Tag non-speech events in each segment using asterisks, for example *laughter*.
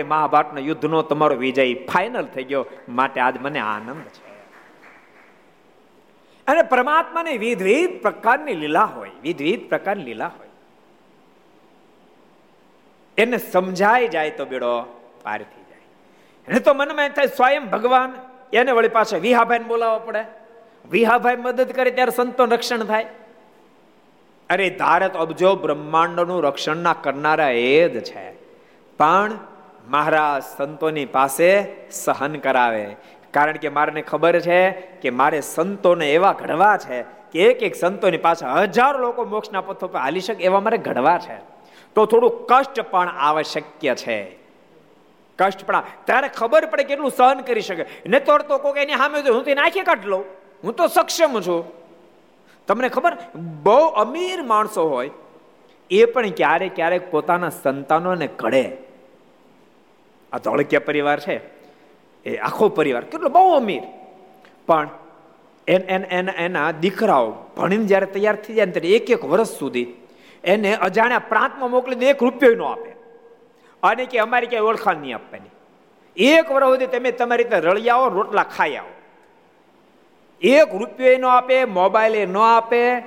મહાભારતના યુદ્ધનો તમારો વિજય ફાઇનલ થઈ ગયો. માટે આજ મને આનંદ છે. અને પરમાત્માની વિધવિધ પ્રકારની લીલા હોય વિધવિધ પ્રકારની લીલા હોય. એને સમજાઈ જાય તો બેડો પાર થઈ જાય. એને તો મનમાં થાય સ્વયં ભગવાન, એને વળી પાછા વિહાભાઈ બોલાવવો પડે. વિહાભાઈ મદદ કરે ત્યારે સંતો રક્ષણ થાય. અરે ધારત અબજો બ્રહ્માંડનું રક્ષણના કરનારા એ જ છે. પણ મહારાજ સંતોની પાસે સહન કરાવે. કારણ કે મારે ખબર છે કે મારે સંતોને એવા ઘડવા છે કે એક એક સંતોની પાસે હજારો લોકો મોક્ષના પથ્થો પર હાલી શકે એવા મારે ઘડવા છે. તો થોડું કષ્ટ પણ આવશ્યક છે. કષ્ટ પણ ત્યારે ખબર પડે કેટલું સહન કરી શકે. ને તો તો કોક એની સામે હું તો નાખી કાઢ લઉં. હું તો સક્ષમ છું. તમને ખબર? બહુ અમીર માણસો હોય. એ પણ ક્યારેક ક્યારેક પોતાના સંતાનોને ઘડે. આ ધોળકિયા પરિવાર છે. એ આખો પરિવાર, કેટલો, બહુ અમીર. પણ એન એન એન, એના દીકરાઓ ભણીને જ્યારે તૈયાર થઈ જાય ને ત્યારે એક એક વર્ષ સુધી એને અજાણ્યા પ્રાંતમાં મોકલી દે એક રૂપિયો ન આપે. અને કે અમારી ક્યાંય ઓળખાણ નહીં આપવાની. એક વર્ષ સુધી તમે તમારી રીતે રળી આવો, રોટલા ખાઈ આવો. એક રૂપિયો ન આપે, મોબાઈલ ન આપે,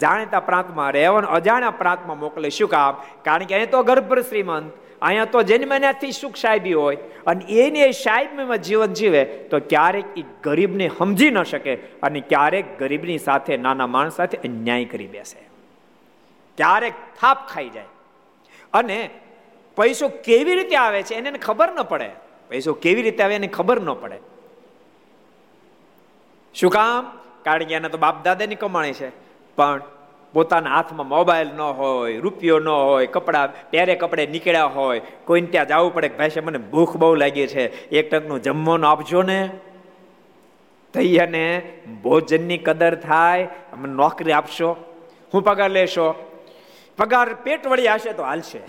જાણીતા પ્રાંતમાં રહેવાનું, અજાણ્યા પ્રાંતમાં મોકલે, શું કામ? કારણ કે અહીં તો ગર્ભ શ્રીમંત અહીંયા તો જન્મનાથી સુખ સાહેબી હોય અને એની સાહેબમાં જીવન જીવે તો ક્યારેક એ ગરીબને સમજી ન શકે અને ક્યારેક ગરીબની સાથે નાના માણસ સાથે અન્યાય કરી બેસે. ક્યારેક થાપ ખાઈ જાય. અને પૈસો કેવી રીતે આવે છે એને ખબર ન પડે. પૈસો કેવી રીતે આવે એને ખબર ન પડે. શું કામ? કારણ કે એને તો બાપ દાદાની કમાણી છે. પણ પોતાના હાથમાં મોબાઈલ ન હોય, રૂપિયો ન હોય, કપડાં પહેરે કપડે નીકળ્યા હોય, કોઈને ત્યાં જવું પડે ભાઈ સાહેબ, મને ભૂખ બહુ લાગી છે. એક ટકનું જમવાનું આપજો ને. તૈયાને ભોજનની કદર થાય, અમને નોકરી આપશો. હું પગાર લેશો. પગાર પેટ વળી હશે તો હાલશે.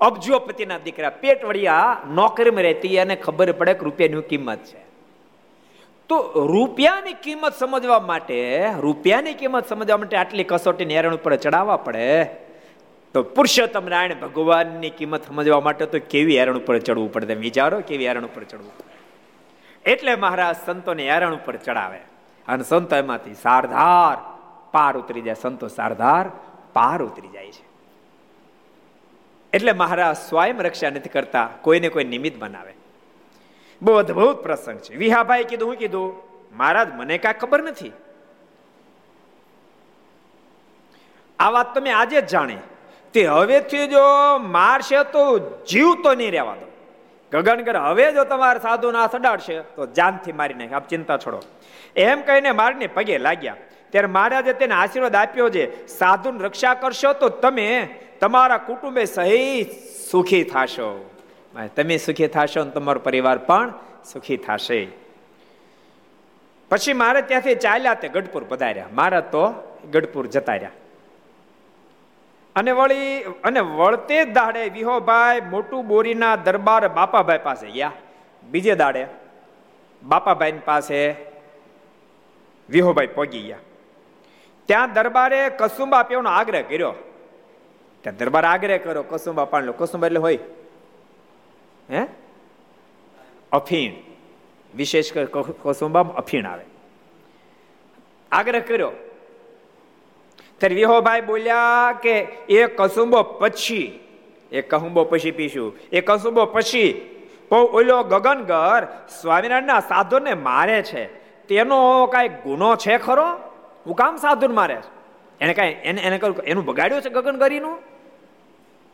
અબજોપતિના દીકરા પેટ વળિયા નોકરીમાં રહેતી અને ખબર પડે કે રૂપિયાની કિંમત છે. તો રૂપિયાની કિંમત સમજવા માટે, રૂપિયાની કિંમત સમજવા માટે આટલી કસોટી નેરણ ઉપર ચડાવવા પડે. તો પુરુષોત્તમ નારાયણ ભગવાનની કિંમત સમજવા માટે તો કેવી હેરણ ઉપર ચડવું પડે? વિચારો કેવી હેરણ ઉપર ચડવું એટલે મહારાજ સંતોને હેરણ ઉપર ચડાવે. અને સંતો એમાંથી સારધાર પાર ઉતરી જાય. સંતો સારધાર પાર ઉતરી જાય છે. એટલે મહારાજ સ્વયં રક્ષા નથી કરતા, કોઈને કોઈ નિમિત્ત બનાવે. બહુ અદભુત પ્રસંગ છે. વિહાભાઈ કીધું, હું કીધું, મહારાજ, મને કાંઈ ખબર નથી. આ વાત તમે આજે જ જાણી. તે હવેથી જો મારશે તો જીવ તો નહીં રહેવા દો. ગગનગર, હવે જો તમારે સાધુ ના સડાડશે, તો જાનથી મારી નાખે. આપ ચિંતા છોડો. એમ કહીને મારને પગે લાગ્યા. ત્યારે મહારાજે તેને આશીર્વાદ આપ્યો છે, સાધુની રક્ષા કરશો તો તમે તમારા કુટુંબે સહી સુખી થશો. તમે સુખી થશો અને તમારો પરિવાર પણ સુખી થશે. પછી મારે ત્યાંથી ચાલ્યા તે ગઢપુર પધાર્યા. મારા તો ગઢપુર જતા રહ્યા. અને વળી, અને વળતે દાડે વિહોભાઈ મોટું બોરીના દરબાર બાપાભાઈ પાસે ગયા. બીજે દાડે બાપાભાઈ પાસે વિહોભાઈ પહોંચી ગયા. ત્યાં દરબારે કસુંબા પીવાનો આગ્રહ કર્યો. ત્યાં દરબાર આગ્રહ કર્યો, કસુંબા પાણી કસુંબા એટલે હોય. હે? અફીણ. વિશેષ કસુંબામાં અફીણ આવે. આગ્રહ કર્યો. ત્યારે વિહોભાઈ બોલ્યા કે એ કસુંબો પછી, એ કહુંબો પછી પીશું. એ કસુંબો પછી ઓલો ગગનગર સ્વામિનારાયણના સાધુને મારે છે. તેનો કાંઈ ગુનો છે ખરો? હું કામ સાધુને મારે એને કાંઈ, એને એને એનું બગાડ્યું છે ગગનગરીનું?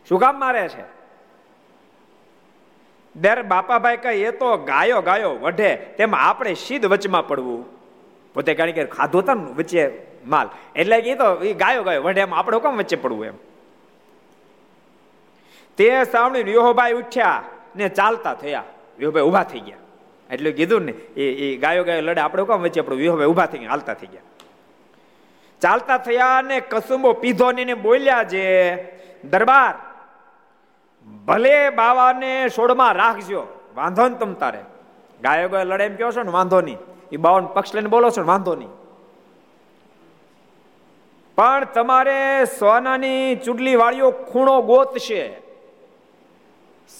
શું કામ મારે છે? દર બાપાભાઈ કહે, એ તો ગાયો ગાયો, વઢે. તેમાં આપણે સીધ વચમાં પડવું. પોતે કારણ કે ખાધો હતા ને વચ્ચે માલ. એટલે એ તો એ ગાયો ગાયો, વઢે, એમ આપણે કોમ વચ્ચે પડવું એમ. તે સાંભળીને યોહોભાઈ ઉઠ્યા ને ચાલતા થયા. યોહોભાઈ ઊભા થઈ ગયા. એટલે કીધું ને, એ એ ગાયો ગાયો લડે, આપણે કોમ વચ્ચે પડવું. યોહોભાઈ ઊભા થઈ ગયા હાલતા થઈ ગયા. ચાલતા થયા ને કસુંબો પીધો ને બોલ્યા જે, દરબાર ભલે બાવાને સોળમાં રાખજો, વાંધો ને તમ તારે. ગાયો ગાય લડે એમ કહો છો ને, વાંધો નહીં. એ બાવન પક્ષ લઈને બોલો છો ને, વાંધો નહીં. પણ તમારે સોનાની ચૂડલી વાળીઓ ખૂણો ગોતશે.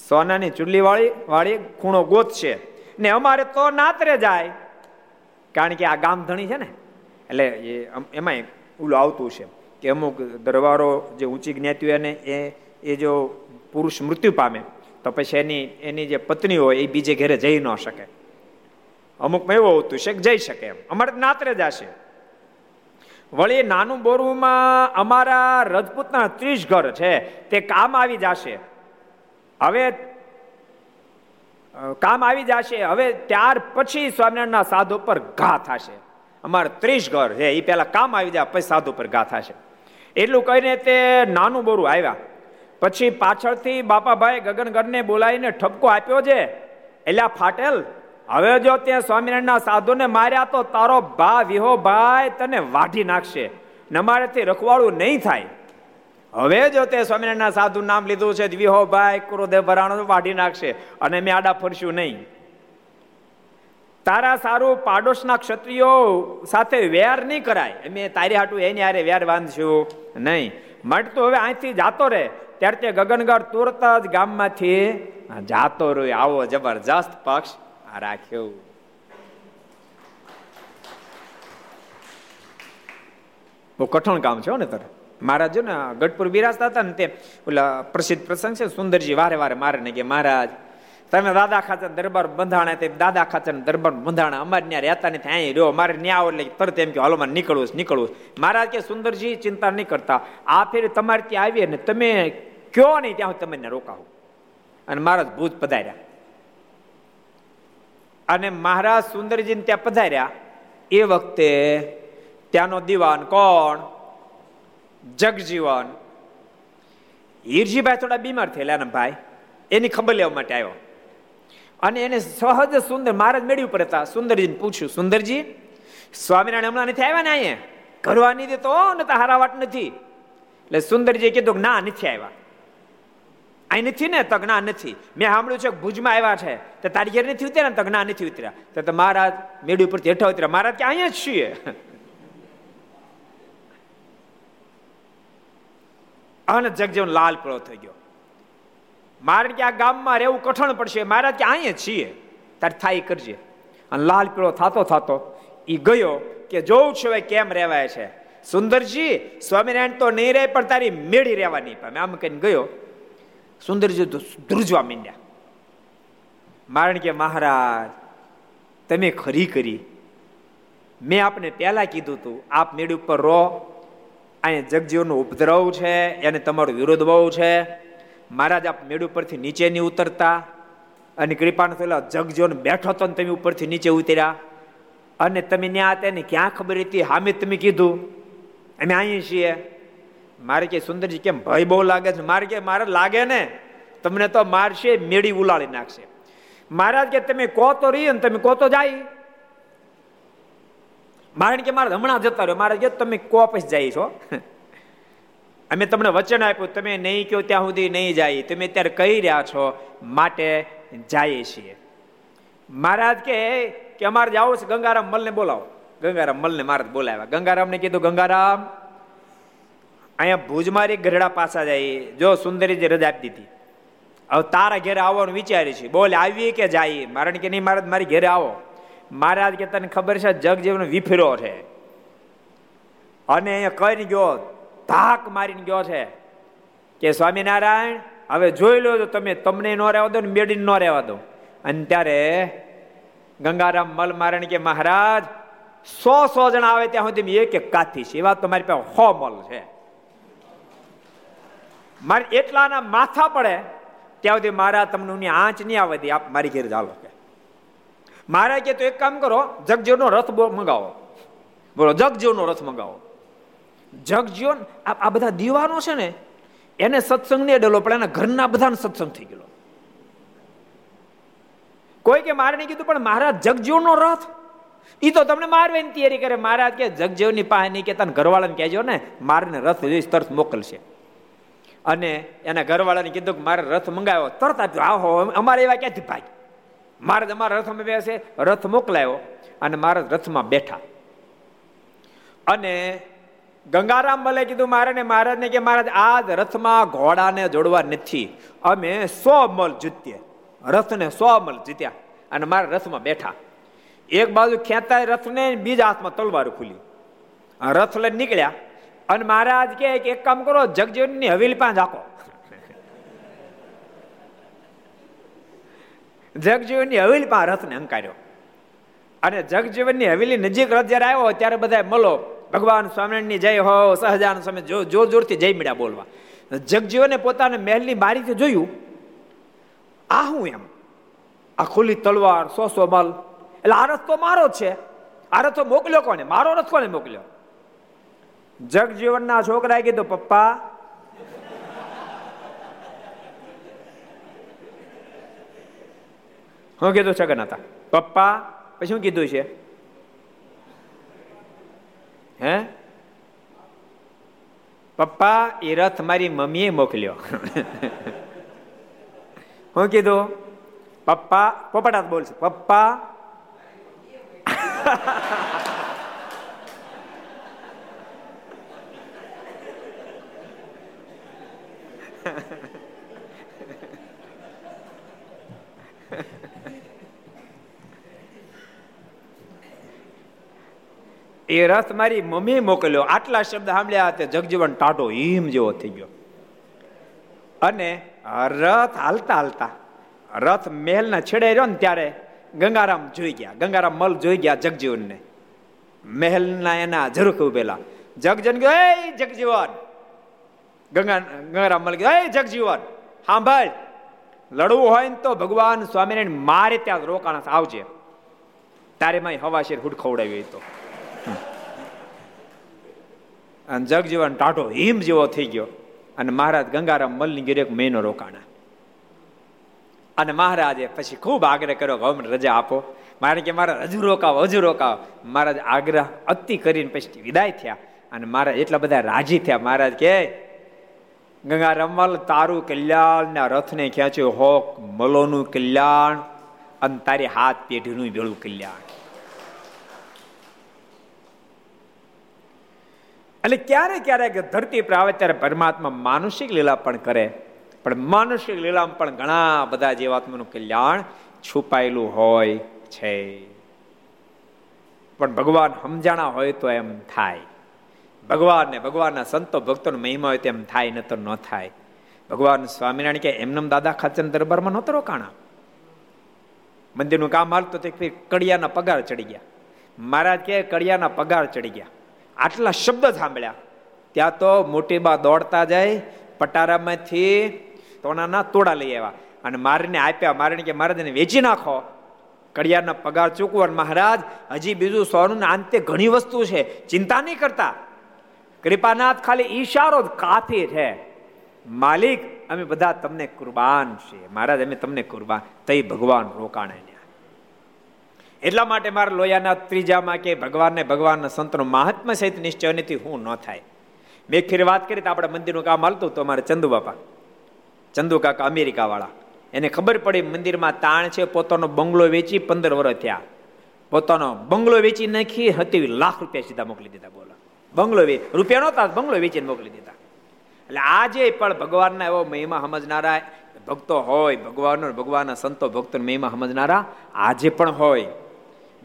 સોનાની ચૂડલી વાળી વાળી ખૂણો ગોત છે ને અમારે તો નાતરે જાય. કારણ કે આ ગામ ધણી છે ને, એટલે એ એમાં ઓલું આવતું છે. કે અમુક દરબારો જે ઊંચી જ્ઞાતિ હોય ને, એ એ જો પુરુષ મૃત્યુ પામે. તો પછી એની એની જે પત્ની હોય, એ બીજે ઘરે જઈ ન શકે. અમુકમાં એવું હોતું છે કે જઈ શકે એમ. અમારે નાતરે જશે વળી નાનું બોરુમાં અમારા રજપૂતના ત્રીસ ઘર છે, તે કામ આવી જશે. હવે કામ આવી જશે. હવે ત્યાર પછી સ્વામિનારાયણના સાધુ પર ઘા થશે. અમારે ત્રીસ ઘર છે, એ પહેલા કામ આવી જાય, પછી સાધુ પર ઘા થશે. એટલું કહીને તે નાનું બોરું આવ્યા. પછી પાછળથી બાપાભાઈ ગગનગઢને બોલાવીને ઠપકો આપ્યો છે. એટલે ફાટેલ, હવે જો ત્યાં સ્વામિનારાયણના સાધુને માર્યા તો તારો ભા વિહો ભાઈ તને વાઢી નાખશે. ને મારેથી રખવાડું નહીં થાય. હવે જો તે સ્વામિનારાયણના સાધુ નામ લીધું છે વિહો ભાઈ ક્રોધે ભરાણો વાઢી નાખશે અને મેં આડા ફરશું નહીં. તારા સારું પાડોશના ક્ષત્રિયો સાથે વેર નહીં કરાય. મેં તારી હાટું એની હારે વેર બાંધશું નહીં. મટ તો હવે અહીંથી જાતો રહે. ત્યારે તે ગગનગઢ તોરતા જ ગામમાંથી જાતો રહ્યો આવો જબરજસ્ત પક્ષ રાખ્યો. બહુ કઠણ કામ છે ને તારે. મહારાજ જો ને ગઢપુર બિરાજતા હતા ને તે. ઓલા પ્રસિદ્ધ પ્રસંગ છે, સુંદરજી વારે વારે મારે ને કે મહારાજ તમે દાદા ખાચર દરબાર બંધાણા તે દાદા ખાચર દરબાર બંધાણા અમારે ત્યાં રહેતા નથી, અહીં રહ્યો, મારે ન્યા આવો એટલે તરત એમ કે હાલો, મારે નીકળવું નીકળવું મહારાજ કે, સુંદરજી, ચિંતા નહીં કરતા. આ ફેર તમારે ત્યાં આવીએ ને તમે કયો નહીં, ત્યાં તમને રોકાવ. અને મહારાજ ભૂત પધાર્યા. અને મહારાજ સુંદરજીને ત્યાં પધાર્યા. એ વખતે ત્યાંનો દીવાન કોણ? જગજીવન. હીરજીભાઈ થોડા બીમાર થયેલા ને ભાઈ. એની ખબર લેવા માટે આવ્યો. અને એને સહજ સુંદર મહારાજ મેળવી પર હતા સુંદરજીને પૂછ્યું, સુંદરજી, સ્વામિનારાયણ હમણાં નથી આવ્યા ને અહીંયા? કરવા નહીં દેતો ને તો હારાવાટ નથી. એટલે સુંદરજીએ કીધું ના, નથી આવ્યા. અહીં નથી ને? તગના નથી. મેં સાંભળ્યું છે ભુજમાં આવ્યા છે. તો તારી ઘેર નથી ઉતર્યા ને? તગના નથી ઉતર્યા. તો મહારાજ મેળી ઉપરથી હેઠા ઉતર્યા. મહારાજ કે, અહીંયા જ છીએ. *laughs* અને જગજીવન લાલ પડો થઈ ગયો. મારે કે આ ગામમાં રહેવું કઠણ પડશે. મારા કે અહીંયા છીએ. તારે થાય કરજે. અને લાલ પીળો થતો થતો એ ગયો કે જોઉં છું કેમ રહેવાય છે? સુંદરજી, સ્વામિનારાયણ તો નહીં રહે, પણ તારી મેળી રહેવાની પામે આમ કહીને ગયો. સુંદરજી ધ્રુજવા માંડ્યા. મારણ કે, મહારાજ, તમે ખરી કરી. મેં આપને પહેલા કીધું હતું આપ મેળ ઉપર રો અહીંયા જગજીવનો ઉપદ્રવ છે, એને તમારો વિરોધ બહુ છે. મહારાજ આપ મેળ ઉપરથી નીચે નહીં ઉતરતા અને કૃપાનો થયેલા જગજીવન બેઠો હતો ને તમે ઉપરથી નીચે ઉતર્યા. અને તમે ત્યાં હતા ને ક્યાં ખબર હતી? હામે તમે કીધું. અમે અહીં છીએ. મારે કે સુંદરજી કેમ ભય બહુ લાગે છે? મારે કે મારે લાગે ને? તમને તો મારશે, મેળી ઉલાળી નાખશે. મહારાજ કે તમે કહો તો રહી ને તમે કહો તો જાય. મારે કે મારે હમણાં જતા રહ્યો. મારે કે તમે કો પછી જાય છો? અમે તમને વચન આપ્યું, તમે નહીં કહો ત્યાં સુધી નહીં જાય. તમે અત્યારે કહી રહ્યા છો, માટે જઈએ છીએ. મહારાજ કે કે અમારે જવું છે, ગંગારામ મલને બોલાવો. ગંગારામ મલને મહારાજ બોલાવ્યા. ગંગારામને કીધું, ગંગારામ, અહીંયા ભુજમારી ગઢડા પાછા જાય. જો સુંદરીજી રજા આપી દીધી. હવે તારા ઘેરે આવવાનું વિચારી છે. બોલે, આવીએ કે જાય મારણ કે, નહીં મહારાજ, મારી ઘેરે આવો. મહારાજ કે, તને ખબર છે જગ જીવન વિફરો છે. અને અહીંયા કઈ ગયો. ધાક મારીને ગયો છે કે સ્વામિનારાયણ, હવે જોઈ લો તો તમે, તમને ન રહેવા દો ને મેડીને ન રહેવા દો. અને ત્યારે ગંગારામ મલ મારણ કે મહારાજ, સો સો જણા આવે ત્યાં સુધી એક એક કાથી છે. એ વાત તો પાસે હો મલ છે. મારે એટલાના માથા પડે, ત્યાં સુધી મારા તમને આંચ નહીં આવે આપ મારી ઘેર ચાલો કે. મારા કે તો એક કામ કરો જગજીવનો રથ મંગાવો. બોલો જગજીવનો રથ મંગાવો. જગજીવન, આ બધા દીવાનો છે ને, એને સત્સંગ નહીં ડેલો પણ એના ઘરના બધાને સત્સંગ થઈ ગયો કોઈ કે મારે નહીં કીધું, પણ મહારાજ જગજીવનો રથ એ તો તમને મારવાની તૈયારી કરે. મહારાજ કે જગજીવની પાસે નહીં કેતા ઘરવાળાને કહેજો ને, મારને રથ જોઈશ તરત મોકલશે. અને એના ઘરવાળાને કીધું કે, મારે રથ મંગાવ્યો. તરત આપ્યો, આહો, અમારે એવા ક્યાંથી ભાઈ મારે અમારા રથમાં બેસે, રથ મોકલાયો અને મારા રથમાં બેઠા. અને ગંગારામ ભલે કીધું મારે ને મહારાજને કે મહારાજ, આજ રથમાં ઘોડાને જોડવા નથી. અમે સો મલ જીતીએ રથને સો મલ જીત્યા અને મારા રથમાં બેઠા. એક બાજુ ખેંચાય રથને બીજા હાથમાં તલવાર ખુલી. રથ લઈને નીકળ્યા અને મહારાજ કે એક કામ કરો, જગજીવનની હવેલી પાંચ આખો જગજીવનની હવેલી પા રથને અંકાર્યો. અને જગજીવનની હવેલી નજીક રથ જયારે આવ્યો, ત્યારે બધા મલો ભગવાન સ્વામિનારાયણની જય હો સહજાન સ્વામી જોર જોરથી જય મીડા બોલવા. જગજીવને પોતાને મહેલની બારીથી જોયું. આ હું એમ? આ ખુલ્લી તલવાર સો સો માલ એટલે આ રસ્તો મારો છે. આ રસ્તો મોકલ્યો કોને? મારો રથ કોને મોકલ્યો? જગજીવનના છોકરાએ કીધું, પપ્પા, હું કીધું છગન હતા. પપ્પા, પછી શું કીધું છે? હે? પપ્પા એ રથ મારી મમ્મીએ મોકલ્યો. હું કીધું? પપ્પા પોપટાત બોલશે. પપ્પા. એ રથ મારી મમ્મી મોકલ્યો. આટલા શબ્દ સાંભળ્યા તે જગજીવન ટાટો હિમ જેવો થઈ ગયો. અને રથ હાલતા હાલતા, રથ મહેલના છેડે રહ્યો ને ત્યારે ગંગારામ જોઈ ગયા. ગંગારામ મલ જોઈ ગયા જગજીવનને. મહેલના એના ઝરૂખ ઉભેલા. જગજન ગયો એ જગજીવન! ગંગા, ગંગારામ મલ ગયો એ જગજીવન, સાંભળ. લડવું હોય ને તો ભગવાન સ્વામિનારાયણ મારે ત્યાં રોકાણ આવજે. તારે માય હવાશેર હુડખવડાવી હુડ ખવડાવી તો. અને જગજીવન ટાઢો હિમ જેવો થઈ ગયો. અને મહારાજ ગંગારામ મલની ગીરે એક મહિનો રોકાણા. અને મહારાજે પછી ખૂબ આગ્રહ કર્યો કે અમને રજા આપો. મારે કે મારા હજુ રોકાવો હજુ રોકાવો. મહારાજ આગ્રહ અતિ કરીને પછી વિદાય થયા. અને મહારાજ એટલા બધા રાજી થયા. મહારાજ કે ગંગા તારું કલ્યાણ ના રથને ખેંચ્યો હોક મલોનું કલ્યાણ. અને તારી હાથ પેઢીનું ભેળું કલ્યાણ. એટલે ક્યારે ક્યારેક ધરતી પર આવે ત્યારે પરમાત્મા માનુષિક લીલા પણ કરે. પણ માનુષિક લીલામાં પણ ઘણા બધા જીવાત્માનું કલ્યાણ છુપાયેલું હોય છે. પણ ભગવાન સમજાણા હોય તો એમ થાય. ભગવાન ને ભગવાનના સંતો ભક્તોનો મહિમા હોય તેમ થાય, ન તો ન થાય. ભગવાન સ્વામિનારાયણ કે એમનેમ દાદા ખાચર દરબારમાં નહોતો રોકાણા. મંદિરનું કામ હાલતું તે કડિયાના પગાર ચડી ગયા. મહારાજ કે કડિયાના પગાર ચડી ગયા. આટલા શબ્દ સાંભળ્યા. ત્યાં તો મોટી બા દોડતા જાય, પટારામાંથી તોનાના તોડા લઈ આવ્યા. અને મારીને આપ્યા, મારીને કે મહારાજને વેચી નાખો. કડિયાના પગાર ચૂકવો મહારાજ, હજી બીજું સોનું અંતે ઘણી વસ્તુ છે, ચિંતા નહીં કરતા. કૃપાનાથ ખાલી ઈશારો જ કાફી છે. માલિક, અમે બધા તમને કુરબાન છે મહારાજ, અમે તમને કુરબાન. તઈ ભગવાન રોકાણે એટલા માટે મારા લોયાના ત્રીજામાં કે ભગવાનને ભગવાનના સંતનો મહાત્મા સહિત નિશ્ચય નથી હું ન થાય. મેં ફેર વાત કરી તો આપણે મંદિરનું કામ હાલતું તો અમારે ચંદુ બાપા. ચંદુ કાકા અમેરિકાવાળા. એને ખબર પડી મંદિરમાં તાણ છે, પોતાનો બંગલો વેચી પંદર વર્ષ થયા. પોતાનો બંગલો વેચી નાખી હતી, લાખ રૂપિયા સીધા મોકલી દીધા, બોલો. બંગલો વે, રૂપિયા નહોતા, બંગલો વેચીને મોકલી દીધા. એટલે આજે પણ ભગવાનના એવો મહિમા સમજનારા ભક્તો હોય, ભગવાનનો ભગવાનના સંતો ભક્તો મહિમા સમજનારા આજે પણ હોય.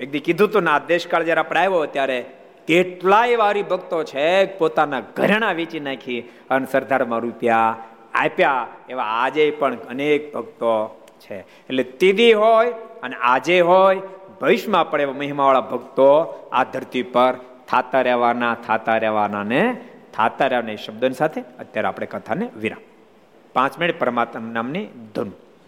એક દી કીધું તું ના દેશકાળ જયારે આપણે આવ્યો ત્યારે કેટલાય વારી ભક્તો છે, પોતાના ઘરેણા વેચી નાખી અને સરદારમાં રૂપિયા આપ્યા. એવા આજે પણ અનેક ભક્તો છે. એટલે તીદી હોય અને આજે હોય, ભવિષ્યમાં પણ એવા મહિમાવાળા ભક્તો આ ધરતી પર થાતા રહેવાના થાતા રહેવાના ને થાતા રહેવાના શબ્દોની સાથે અત્યારે આપણે કથાને વિરામ. પાંચ મિનિટ પરમાત્મા નામની ધૂન.